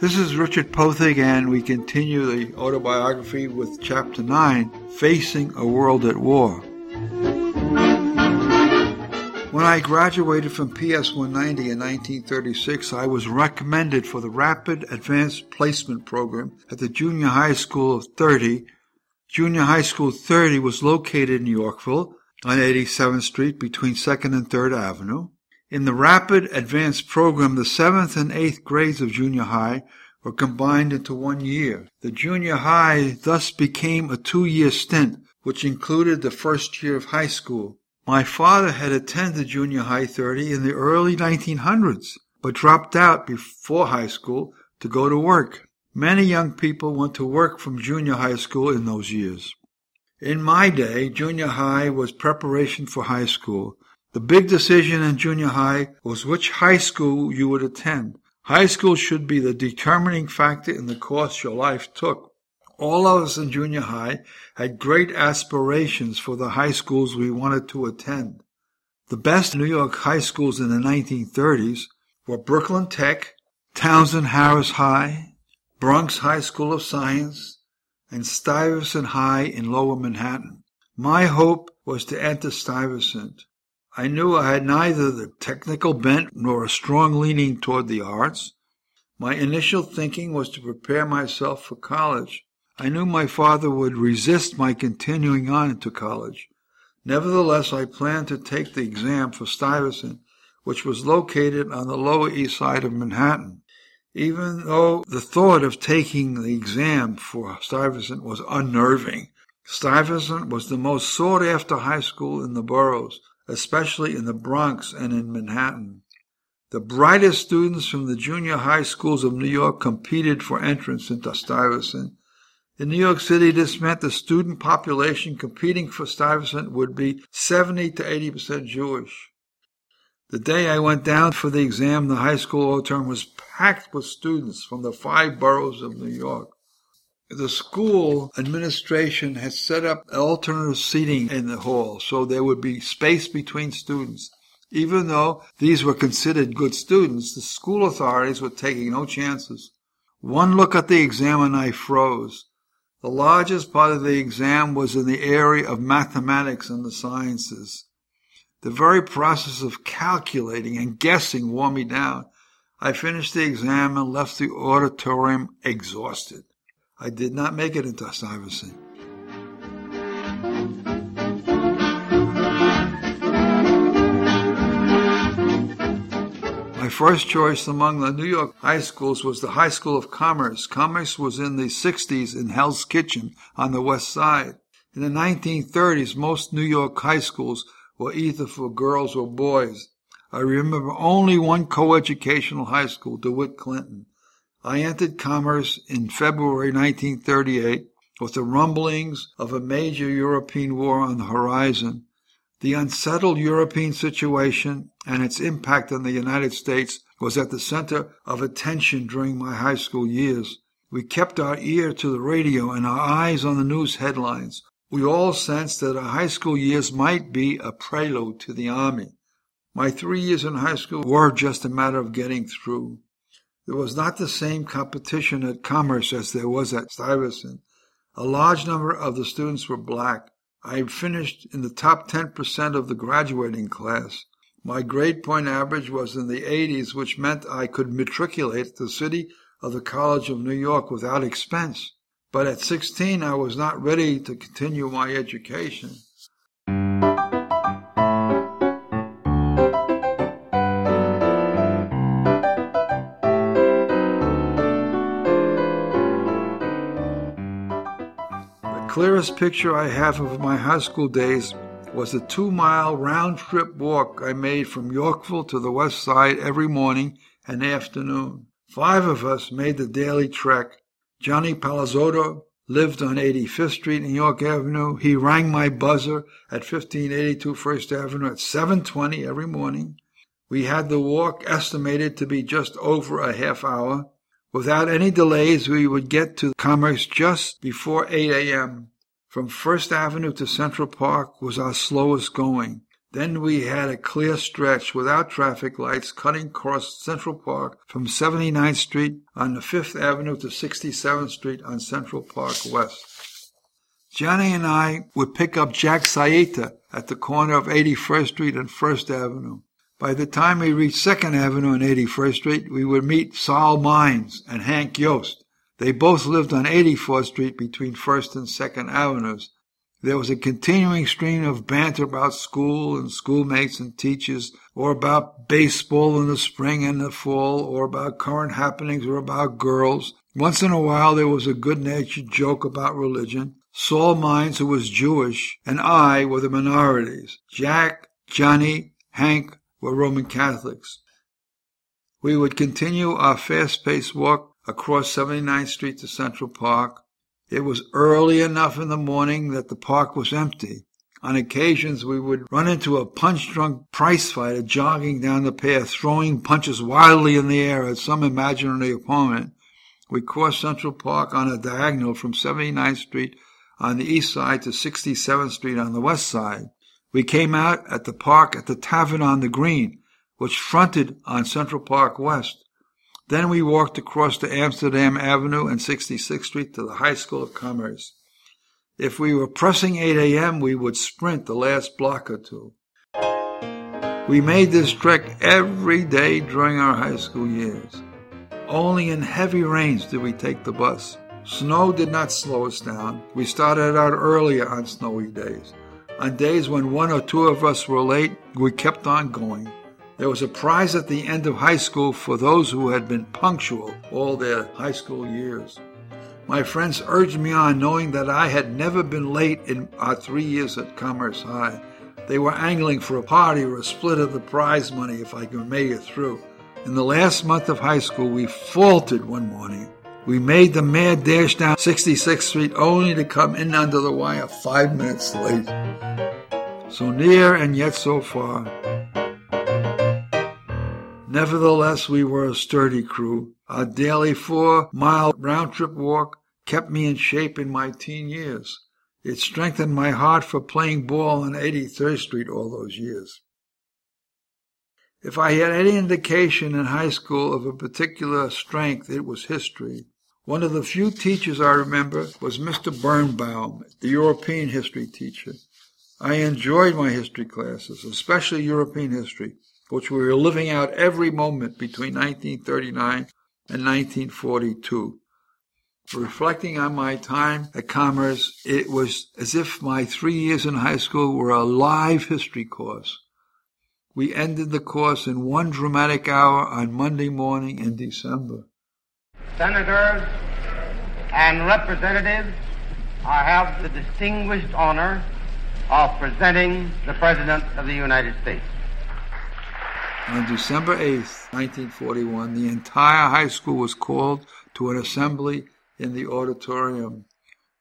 This is Richard Pothig, and we continue the autobiography with Chapter 9 Facing a World at War. When I graduated from PS 190 in 1936, I was recommended for the Rapid Advanced Placement Program at the Junior High School of 30. Junior High School 30 was located in Yorkville on 87th Street between 2nd and 3rd Avenue. In the Rapid Advanced Program, the 7th and 8th grades of junior high were combined into one year. The junior high thus became a two-year stint, which included the first year of high school. My father had attended junior high 30 in the early 1900s, but dropped out before high school to go to work. Many young people went to work from junior high school in those years. In my day, junior high was preparation for high school. The big decision in junior high was which high school you would attend. High school should be the determining factor in the course your life took. All of us in junior high had great aspirations for the high schools we wanted to attend. The best New York high schools in the 1930s were Brooklyn Tech, Townsend Harris High, Bronx High School of Science, and Stuyvesant High in Lower Manhattan. My hope was to enter Stuyvesant. I knew I had neither the technical bent nor a strong leaning toward the arts. My initial thinking was to prepare myself for college. I knew my father would resist my continuing on into college. Nevertheless, I planned to take the exam for Stuyvesant, which was located on the Lower East Side of Manhattan. Even though the thought of taking the exam for Stuyvesant was unnerving, Stuyvesant was the most sought after high school in the boroughs especially in the Bronx and in Manhattan. The brightest students from the junior high schools of New York competed for entrance into Stuyvesant. In New York City, this meant the student population competing for Stuyvesant would be 70 to 80 percent Jewish. The day I went down for the exam, the high school auditorium was packed with students from the five boroughs of New York. The school administration had set up alternative seating in the hall so there would be space between students. Even though these were considered good students, the school authorities were taking no chances. One look at the exam and I froze. The largest part of the exam was in the area of mathematics and the sciences. The very process of calculating and guessing wore me down. I finished the exam and left the auditorium exhausted. I did not make it into Stuyvesant. My first choice among the New York high schools was the High School of Commerce. Commerce was in the 60s in Hell's Kitchen on the west side. In the 1930s, most New York high schools were either for girls or boys. I remember only one coeducational high school, DeWitt Clinton. I entered commerce in February 1938 with the rumblings of a major European war on the horizon. The unsettled European situation and its impact on the United States was at the center of attention during my high school years. We kept our ear to the radio and our eyes on the news headlines. We all sensed that our high school years might be a prelude to the army. My three years in high school were just a matter of getting through. There was not the same competition at Commerce as there was at Stuyvesant. A large number of the students were black. I finished in the top 10% of the graduating class. My grade point average was in the 80s, which meant I could matriculate at the City of the College of New York without expense. But at 16, I was not ready to continue my education. Clearest picture I have of my high school days was the two mile round trip walk I made from Yorkville to the west side every morning and afternoon. Five of us made the daily trek. Johnny Palazzotto lived on 85th Street and York Avenue. He rang my buzzer at 1582 First Avenue at 7:20 every morning. We had the walk estimated to be just over a half hour. Without any delays, we would get to Commerce just before 8 a.m. From First Avenue to Central Park was our slowest going. Then we had a clear stretch without traffic lights cutting across Central Park from 79th Street on the 5th Avenue to 67th Street on Central Park West. Johnny and I would pick up Jack Saita at the corner of 81st Street and 1st Avenue. By the time we reached 2nd Avenue and 81st Street, we would meet Saul Mines and Hank Yost. They both lived on 84th Street between 1st and 2nd Avenues. There was a continuing stream of banter about school and schoolmates and teachers, or about baseball in the spring and the fall, or about current happenings, or about girls. Once in a while there was a good-natured joke about religion. Saul Mines, who was Jewish, and I were the minorities. Jack, Johnny, Hank were Roman Catholics. We would continue our fast-paced walk across 79th Street to Central Park, it was early enough in the morning that the park was empty. On occasions, we would run into a punch drunk prize fighter jogging down the path, throwing punches wildly in the air at some imaginary opponent. We crossed Central Park on a diagonal from 79th Street on the east side to 67th Street on the west side. We came out at the park at the Tavern on the Green, which fronted on Central Park West. Then we walked across to Amsterdam Avenue and 66th Street to the High School of Commerce. If we were pressing 8 a.m., we would sprint the last block or two. We made this trek every day during our high school years. Only in heavy rains did we take the bus. Snow did not slow us down. We started out earlier on snowy days. On days when one or two of us were late, we kept on going. There was a prize at the end of high school for those who had been punctual all their high school years. My friends urged me on, knowing that I had never been late in our three years at Commerce High. They were angling for a party or a split of the prize money if I could make it through. In the last month of high school, we faltered one morning. We made the mad dash down 66th Street only to come in under the wire five minutes late. So near and yet so far. Nevertheless, we were a sturdy crew. Our daily four mile round trip walk kept me in shape in my teen years. It strengthened my heart for playing ball on 83rd Street all those years. If I had any indication in high school of a particular strength, it was history. One of the few teachers I remember was Mr. Birnbaum, the European history teacher. I enjoyed my history classes, especially European history which we were living out every moment between 1939 and 1942. Reflecting on my time at Commerce, it was as if my three years in high school were a live history course. We ended the course in one dramatic hour on Monday morning in December. Senators and representatives, I have the distinguished honor of presenting the President of the United States. On December 8, 1941, the entire high school was called to an assembly in the auditorium.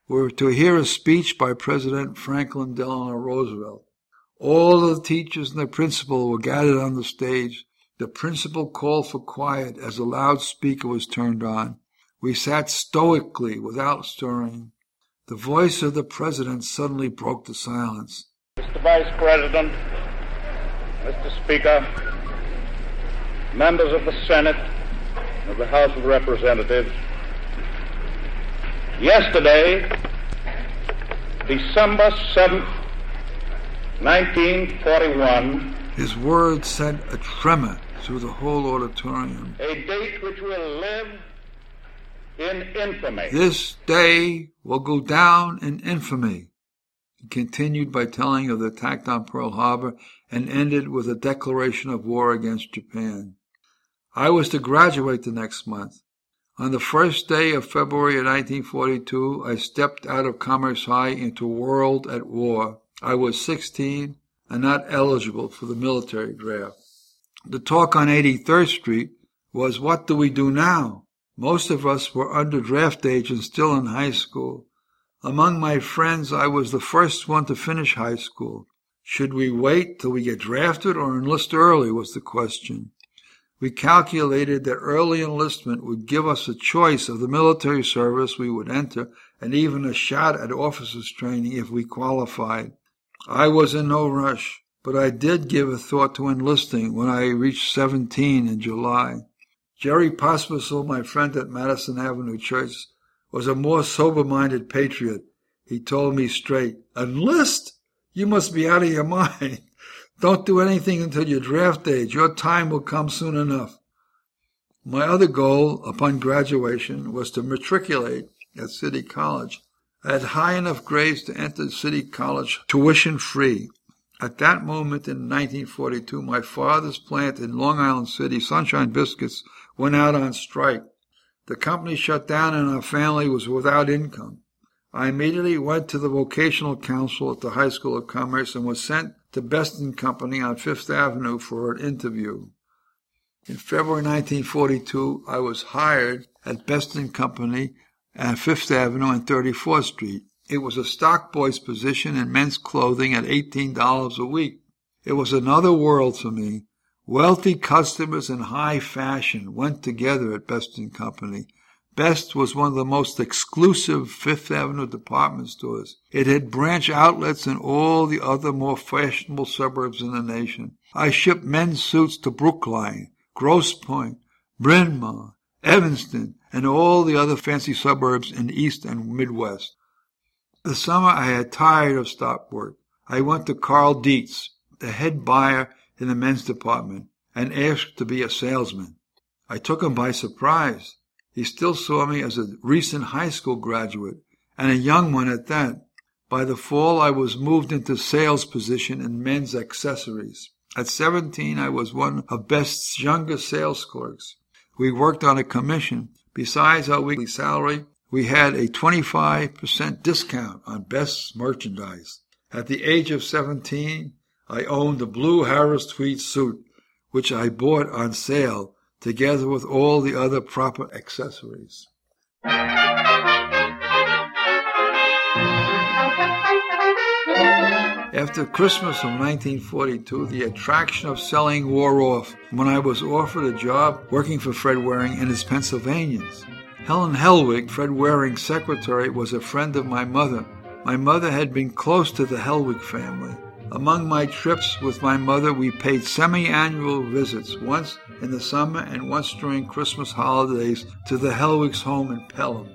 We were to hear a speech by President Franklin Delano Roosevelt. All the teachers and the principal were gathered on the stage. The principal called for quiet as a loudspeaker was turned on. We sat stoically without stirring. The voice of the president suddenly broke the silence. Mr. Vice President, Mr. Speaker, members of the Senate, of the House of Representatives, yesterday, December 7th, 1941, his words sent a tremor through the whole auditorium. A date which will live in infamy. This day will go down in infamy. He continued by telling of the attack on Pearl Harbor and ended with a declaration of war against Japan. I was to graduate the next month. On the first day of February of 1942, I stepped out of Commerce High into world at war. I was 16 and not eligible for the military draft. The talk on 83rd Street was, what do we do now? Most of us were under draft age and still in high school. Among my friends, I was the first one to finish high school. Should we wait till we get drafted or enlist early was the question. We calculated that early enlistment would give us a choice of the military service we would enter and even a shot at officers' training if we qualified. I was in no rush, but I did give a thought to enlisting when I reached 17 in July. Jerry Pospisil, my friend at Madison Avenue Church, was a more sober-minded patriot. He told me straight, enlist? You must be out of your mind. Don't do anything until your draft age. Your time will come soon enough. My other goal upon graduation was to matriculate at City College. I had high enough grades to enter City College tuition free. At that moment in 1942, my father's plant in Long Island City, Sunshine Biscuits, went out on strike. The company shut down and our family was without income. I immediately went to the vocational council at the High School of Commerce and was sent to Best and Company on Fifth Avenue for an interview. In February 1942, I was hired at Best and Company at Fifth Avenue and 34th Street. It was a stock boy's position in men's clothing at $18 a week. It was another world to me. Wealthy customers and high fashion went together at Best Company. Best was one of the most exclusive Fifth Avenue department stores. It had branch outlets in all the other more fashionable suburbs in the nation. I shipped men's suits to Brookline, Grosse Pointe, Bryn Mawr, Evanston, and all the other fancy suburbs in East and Midwest. The summer I had tired of stop work. I went to Carl Dietz, the head buyer in the men's department, and asked to be a salesman. I took him by surprise. He still saw me as a recent high school graduate, and a young one at that. By the fall, I was moved into sales position in men's accessories. At 17, I was one of Best's youngest sales clerks. We worked on a commission. Besides our weekly salary, we had a 25% discount on Best's merchandise. At the age of 17, I owned a blue Harris tweed suit, which I bought on sale together with all the other proper accessories. After Christmas of 1942, the attraction of selling wore off when I was offered a job working for Fred Waring and his Pennsylvanians. Helen Helwig, Fred Waring's secretary, was a friend of my mother. My mother had been close to the Helwig family. Among my trips with my mother, we paid semi-annual visits, once in the summer and once during Christmas holidays, to the Helwigs' home in Pelham.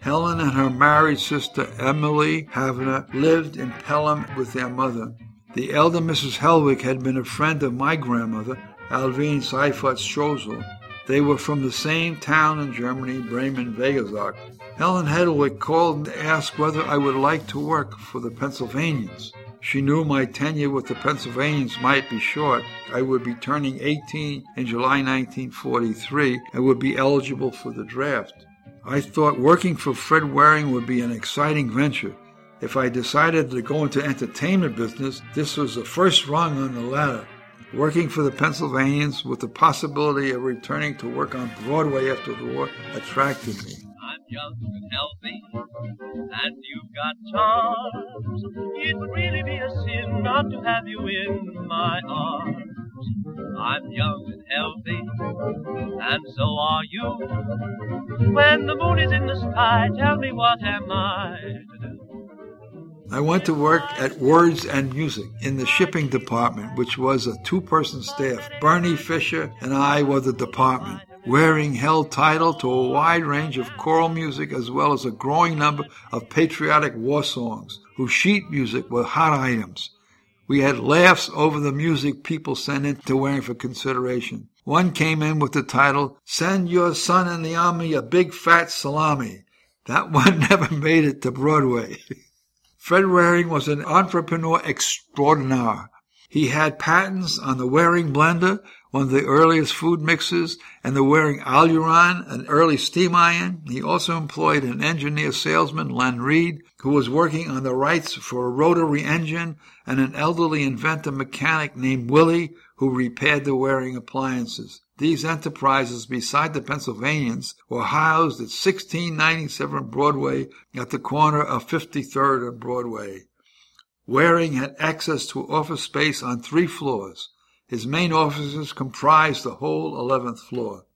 Helen and her married sister Emily Havner lived in Pelham with their mother. The elder Mrs. Helwig had been a friend of my grandmother, Alvine Seifert Strosel. They were from the same town in Germany, Bremen-Wegesack. Helen Helwig called to ask whether I would like to work for the Pennsylvanians. She knew my tenure with the Pennsylvanians might be short. I would be turning 18 in July 1943 and would be eligible for the draft. I thought working for Fred Waring would be an exciting venture. If I decided to go into entertainment business, this was the first rung on the ladder. Working for the Pennsylvanians with the possibility of returning to work on Broadway after the war attracted me. I'm young and healthy, and you've got charms. It would really be a sin not to have you in my arms. I'm young and healthy, and so are you. When the moon is in the sky, tell me what am I? I went to work at Words and Music in the shipping department, which was a two person staff. Bernie Fisher and I were the department. Waring held title to a wide range of choral music as well as a growing number of patriotic war songs, whose sheet music were hot items. We had laughs over the music people sent in to Waring for consideration. One came in with the title, Send Your Son in the Army a Big Fat Salami. That one never made it to Broadway. Fred Waring was an entrepreneur extraordinaire. He had patents on the Waring blender, one of the earliest food mixes, and the Waring Aluron, an early steam iron. He also employed an engineer salesman, Len Reed, who was working on the rights for a rotary engine, and an elderly inventor mechanic named Willie, who repaired the Waring appliances. These enterprises, beside the Pennsylvanians, were housed at 1697 Broadway at the corner of 53rd and Broadway. Waring had access to office space on three floors. His main offices comprised the whole 11th floor.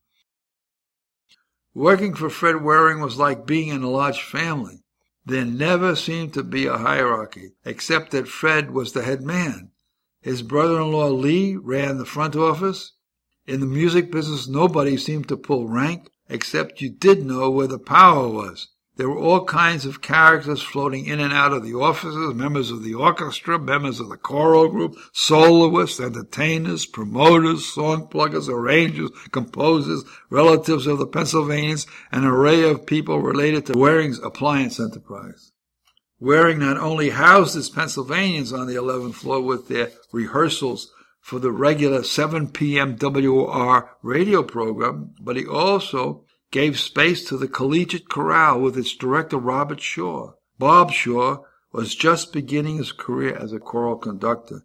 Working for Fred Waring was like being in a large family. There never seemed to be a hierarchy, except that Fred was the head man. His brother-in-law Lee ran the front office. In the music business, nobody seemed to pull rank, except you did know where the power was. There were all kinds of characters floating in and out of the offices, members of the orchestra, members of the choral group, soloists, entertainers, promoters, song pluggers, arrangers, composers, relatives of the Pennsylvanians, an array of people related to Waring's appliance enterprise. Waring not only housed his Pennsylvanians on the 11th floor with their rehearsals for the regular 7 p.m. WR radio program, but he also gave space to the Collegiate Chorale with its director Robert Shaw. Bob Shaw was just beginning his career as a choral conductor.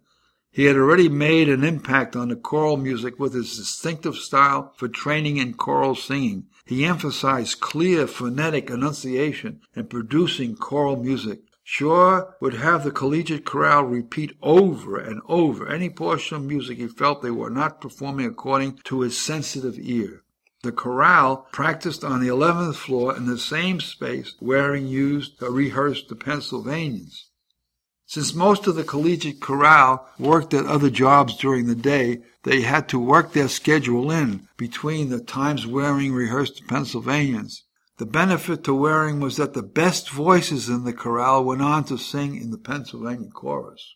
He had already made an impact on the choral music with his distinctive style for training in choral singing. He emphasized clear phonetic enunciation in producing choral music. Shaw would have the collegiate chorale repeat over and over any portion of music he felt they were not performing according to his sensitive ear. The chorale practiced on the 11th floor in the same space Waring used to rehearse the Pennsylvanians. Since most of the collegiate chorale worked at other jobs during the day, they had to work their schedule in between the times Waring rehearsed the Pennsylvanians. The benefit to Waring was that the best voices in the chorale went on to sing in the Pennsylvania chorus.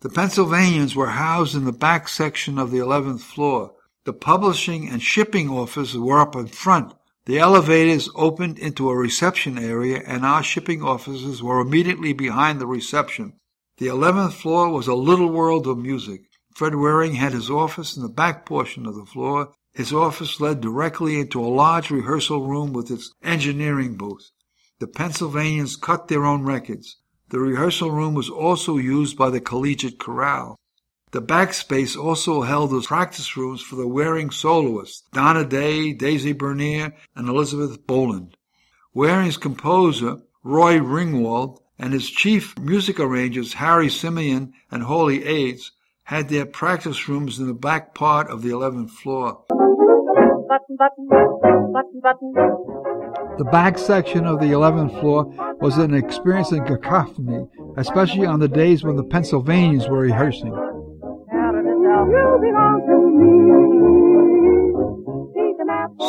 The Pennsylvanians were housed in the back section of the 11th floor, the publishing and shipping offices were up in front. The elevators opened into a reception area, and our shipping offices were immediately behind the reception. The 11th floor was a little world of music. Fred Waring had his office in the back portion of the floor. His office led directly into a large rehearsal room with its engineering booth. The Pennsylvanians cut their own records. The rehearsal room was also used by the collegiate chorale. The back space also held the practice rooms for the Waring soloists, Donna Day, Daisy Bernier, and Elizabeth Boland. Waring's composer, Roy Ringwald, and his chief music arrangers, Harry Simeon and Hawley Ades, had their practice rooms in the back part of the 11th floor. Button, button, button, button. The back section of the 11th floor was an experience in cacophony, especially on the days when the Pennsylvanians were rehearsing.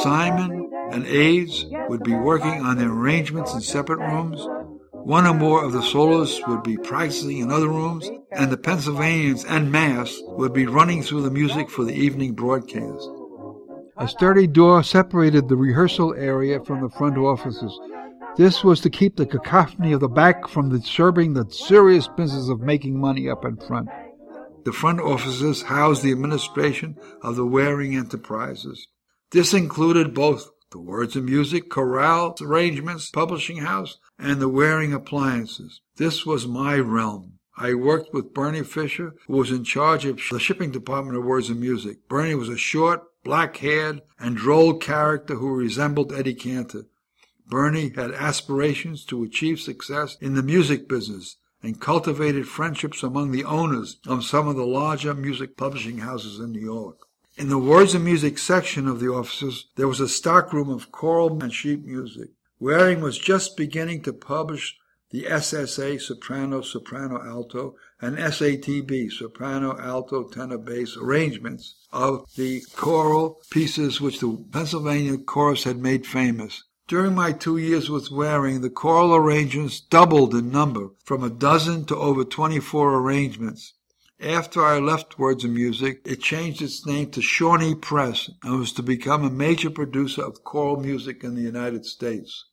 Simon and Ades would be working on their arrangements in separate rooms. One or more of the soloists would be practicing in other rooms, and the Pennsylvanians en masse would be running through the music for the evening broadcast. A sturdy door separated the rehearsal area from the front offices. This was to keep the cacophony of the back from disturbing the serious business of making money up in front. The front offices housed the administration of the Waring enterprises. This included both the Words and Music, chorale arrangements, publishing house, and the Waring appliances. This was my realm. I worked with Bernie Fisher, who was in charge of the shipping department of Words and Music. Bernie was a short, black-haired, and droll character who resembled Eddie Cantor. Bernie had aspirations to achieve success in the music business and cultivated friendships among the owners of some of the larger music publishing houses in New York. In the words and music section of the offices, there was a stockroom of choral and sheet music. Waring was just beginning to publish the SSA soprano, soprano, alto, and SATB soprano, alto, tenor, bass arrangements of the choral pieces which the Pennsylvania chorus had made famous. During my two years with Waring, the choral arrangements doubled in number, from a dozen to over 24 arrangements. After I left Words and Music, it changed its name to Shawnee Press and was to become a major producer of choral music in the United States.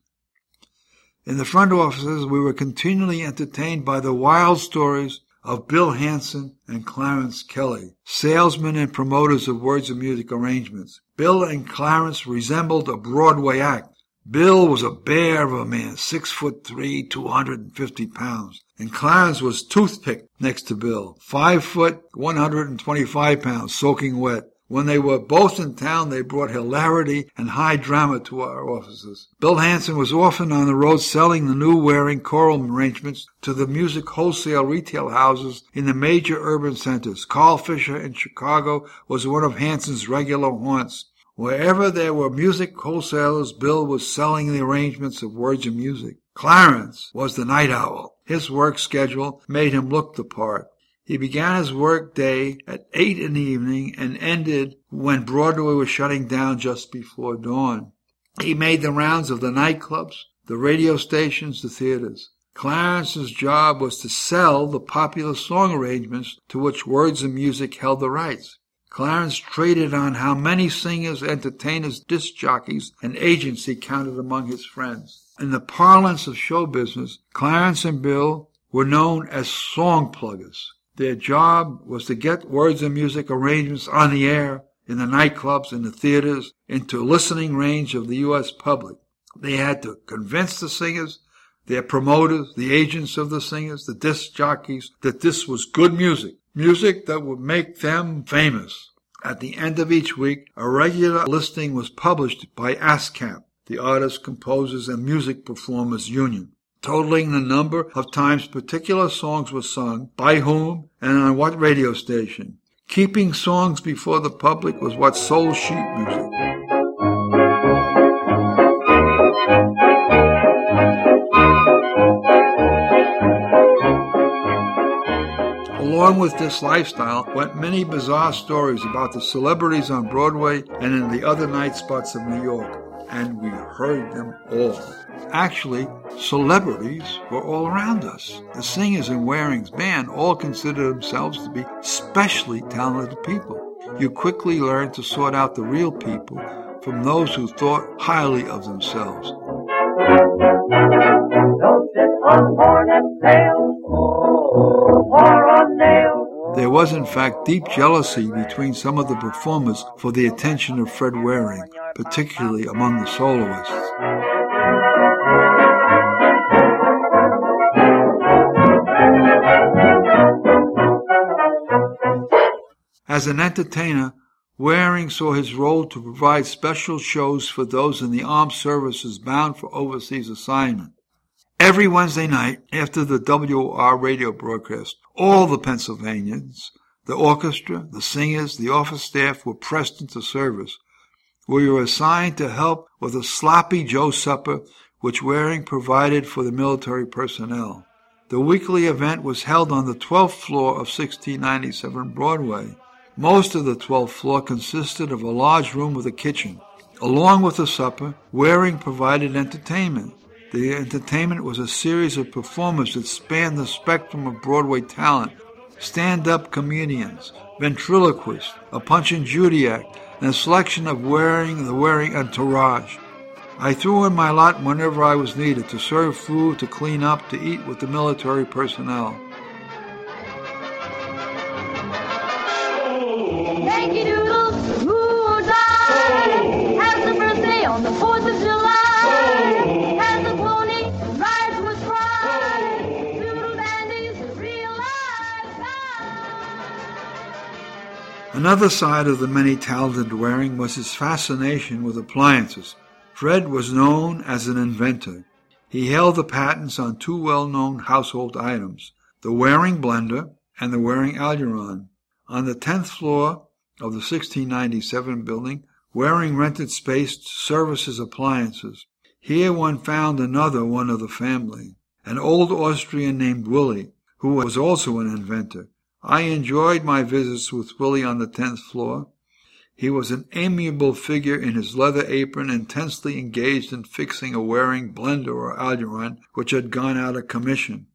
In the front offices, we were continually entertained by the wild stories of Bill Hanson and Clarence Kelly, salesmen and promoters of Words and Music arrangements. Bill and Clarence resembled a Broadway act Bill was a bear of a man, six foot three, two hundred and fifty pounds. And Clarence was toothpick next to Bill, five foot, one hundred and twenty-five pounds, soaking wet. When they were both in town, they brought hilarity and high drama to our offices. Bill Hanson was often on the road selling the new Waring choral arrangements to the music wholesale retail houses in the major urban centers. Carl Fischer in Chicago was one of Hanson's regular haunts. Wherever there were music wholesalers, Bill was selling the arrangements of words and music. Clarence was the night owl. His work schedule made him look the part. He began his work day at eight in the evening and ended when Broadway was shutting down just before dawn. He made the rounds of the nightclubs, the radio stations, the theaters. Clarence's job was to sell the popular song arrangements to which Words and Music held the rights. Clarence traded on how many singers, entertainers, disc jockeys, and agents he counted among his friends. In the parlance of show business, Clarence and Bill were known as song pluggers. Their job was to get words and music arrangements on the air, in the nightclubs, in the theaters, into listening range of the U.S. public. They had to convince the singers, their promoters, the agents of the singers, the disc jockeys, that this was good music, music that would make them famous. At the end of each week, a regular listing was published by ASCAP, the Artists, Composers, and Music Performers Union, totaling the number of times particular songs were sung, by whom, and on what radio station. Keeping songs before the public was what sold sheet music. Along with this lifestyle went many bizarre stories about the celebrities on Broadway and in the other night spots of New York, and we heard them all. Actually, celebrities were all around us. The singers in Waring's band all considered themselves to be specially talented people. You quickly learn to sort out the real people from those who thought highly of themselves. Don't sit on hornet's tail oh, or on nail. There was, in fact, deep jealousy between some of the performers for the attention of Fred Waring, particularly among the soloists. As an entertainer, Waring saw his role to provide special shows for those in the armed services bound for overseas assignment. Every Wednesday night after the WR radio broadcast, all the Pennsylvanians, the orchestra, the singers, the office staff were pressed into service. We were assigned to help with a sloppy Joe supper which Waring provided for the military personnel. The weekly event was held on the 12th floor of 1697 Broadway. Most of the 12th floor consisted of a large room with a kitchen. Along with the supper, Waring provided entertainment. The entertainment was a series of performers that spanned the spectrum of Broadway talent stand up comedians, ventriloquists, a Punch and Judy act, and a selection of Waring the Waring entourage. I threw in my lot whenever I was needed to serve food, to clean up, to eat with the military personnel. Another side of the many talented Waring was his fascination with appliances. Fred was known as an inventor. He held the patents on two well-known household items, the Waring blender and the Waring Algeron. On the 10th floor of the 1697 building, Waring rented space to service his appliances. Here one found another one of the family, an old Austrian named Willie, who was also an inventor. I enjoyed my visits with Willie on the 10th floor. He was an amiable figure in his leather apron, intensely engaged in fixing a Waring blender or Algeron which had gone out of commission.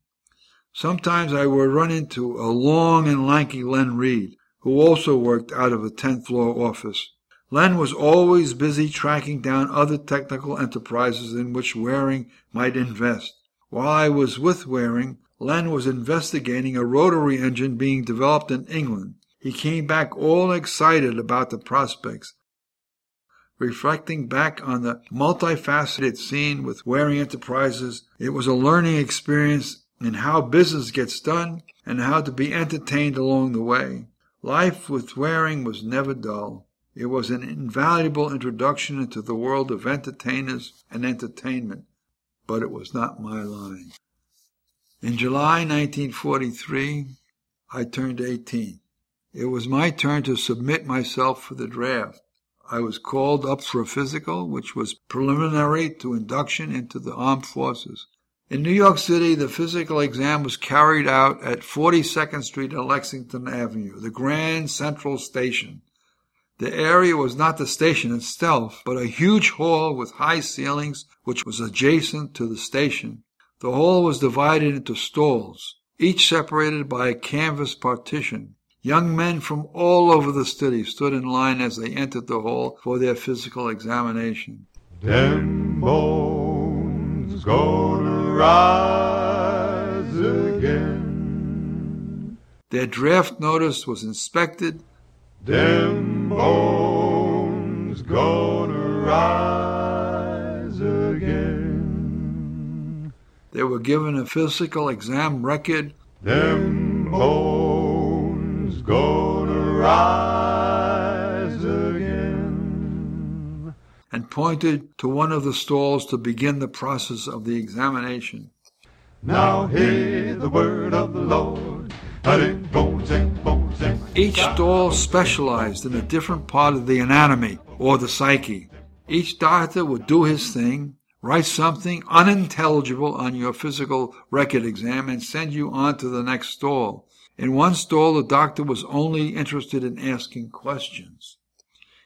Sometimes I would run into a long and lanky Len Reed, who also worked out of a 10th floor office. Len was always busy tracking down other technical enterprises in which Waring might invest. While I was with Waring, Len was investigating a rotary engine being developed in England. He came back all excited about the prospects. Reflecting back on the multifaceted scene with Waring Enterprises, it was a learning experience in how business gets done and how to be entertained along the way. Life with Waring was never dull. It was an invaluable introduction into the world of entertainers and entertainment, but it was not my line. In July 1943, I turned 18. It was my turn to submit myself for the draft. I was called up for a physical, which was preliminary to induction into the armed forces. In New York City, the physical exam was carried out at 42nd Street and Lexington Avenue, the Grand Central Station. The area was not the station itself, but a huge hall with high ceilings which was adjacent to the station. The hall was divided into stalls, each separated by a canvas partition. Young men from all over the city stood in line as they entered the hall for their physical examination. Them bones gonna rise again. Their draft notice was inspected. Them bones gonna rise They were given a physical exam record. Them bones gonna rise again. and pointed to one of the stalls to begin the process of the examination. Now hear the word of the Lord. Them bones and bones and Each stall specialized in a different part of the anatomy or the psyche. Each doctor would do his thing, write something unintelligible on your physical record exam, and send you on to the next stall. In one stall, the doctor was only interested in asking questions.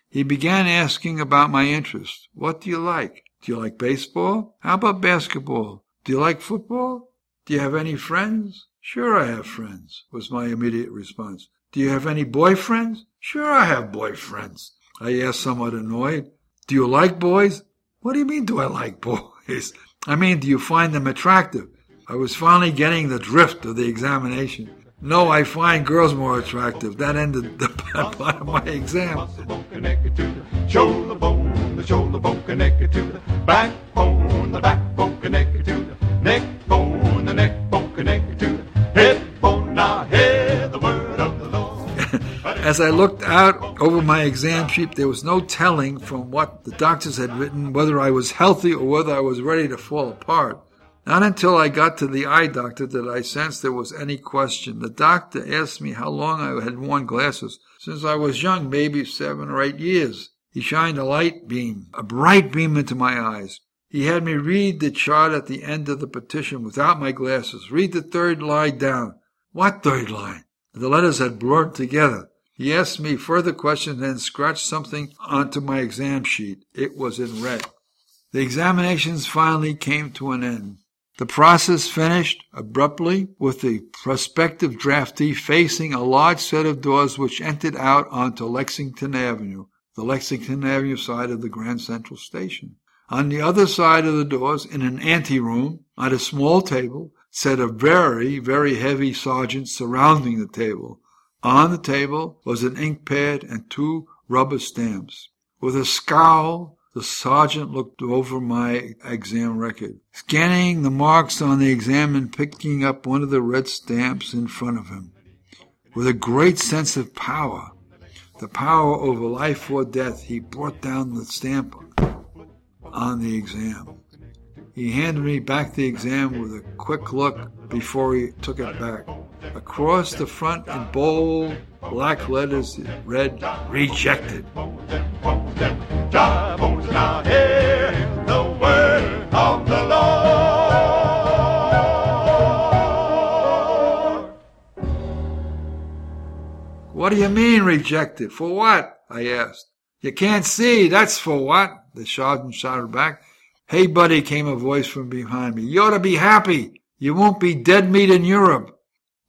He began asking about my interests. What do you like? Do you like baseball? How about basketball? Do you like football? Do you have any friends? Sure, I have friends, was my immediate response. Do you have any boyfriends? Sure, I have boyfriends. I asked, somewhat annoyed. Do you like boys? What do you mean, do I like boys? I mean, do you find them attractive? I was finally getting the drift of the examination. No, I find girls more attractive. That ended the part of my exam. connected to the shoulder bone, the shoulder bone connected to the backbone, the As I looked out over my exam sheet, there was no telling from what the doctors had written whether I was healthy or whether I was ready to fall apart. Not until I got to the eye doctor did I sense there was any question. The doctor asked me how long I had worn glasses. Since I was young, maybe seven or eight years. He shined a light beam, a bright beam into my eyes. He had me read the chart at the end of the petition without my glasses. Read the third line down. What third line? The letters had blurred together. He asked me further questions and scratched something onto my exam sheet. It was in red. The examinations finally came to an end. The process finished abruptly with the prospective draftee facing a large set of doors which entered out onto Lexington Avenue, the Lexington Avenue side of the Grand Central Station. On the other side of the doors, in an anteroom, at a small table, sat a very, very heavy sergeant surrounding the table. On the table was an ink pad and two rubber stamps. With a scowl, the sergeant looked over my exam record, scanning the marks on the exam and picking up one of the red stamps in front of him. With a great sense of power, the power over life or death, he brought down the stamp on the exam. He handed me back the exam with a quick look before he took it back. Across the front in bold black letters it read, Rejected. What do you mean rejected? For what? I asked. You can't see, that's for what? The sergeant shouted back. Hey, buddy, came a voice from behind me. You ought to be happy. You won't be dead meat in Europe.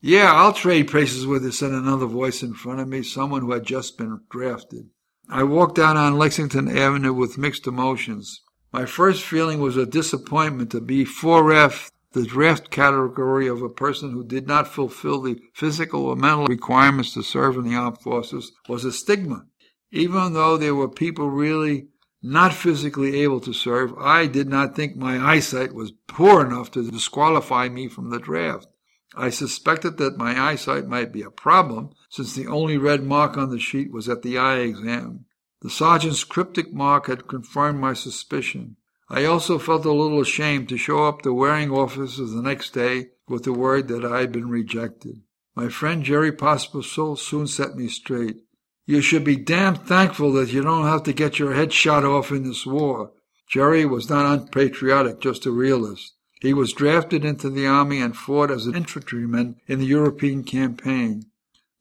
Yeah, I'll trade places with you, said another voice in front of me, someone who had just been drafted. I walked down on Lexington Avenue with mixed emotions. My first feeling was a disappointment to be 4F, the draft category of a person who did not fulfill the physical or mental requirements to serve in the armed forces was a stigma. Even though there were people really not physically able to serve, I did not think my eyesight was poor enough to disqualify me from the draft. I suspected that my eyesight might be a problem, since the only red mark on the sheet was at the eye exam. The sergeant's cryptic mark had confirmed my suspicion. I also felt a little ashamed to show up the Waring officers the next day with the word that I had been rejected. My friend Jerry Pospisil soon set me straight. You should be damned thankful that you don't have to get your head shot off in this war. Jerry was not unpatriotic, just a realist. He was drafted into the army and fought as an infantryman in the European campaign.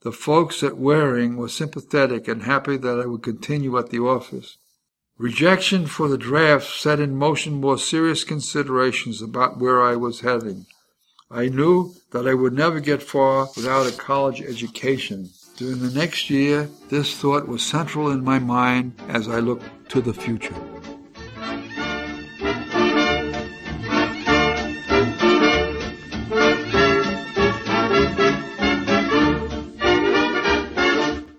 The folks at Waring were sympathetic and happy that I would continue at the office. Rejection for the draft set in motion more serious considerations about where I was heading. I knew that I would never get far without a college education. During the next year, this thought was central in my mind as I looked to the future.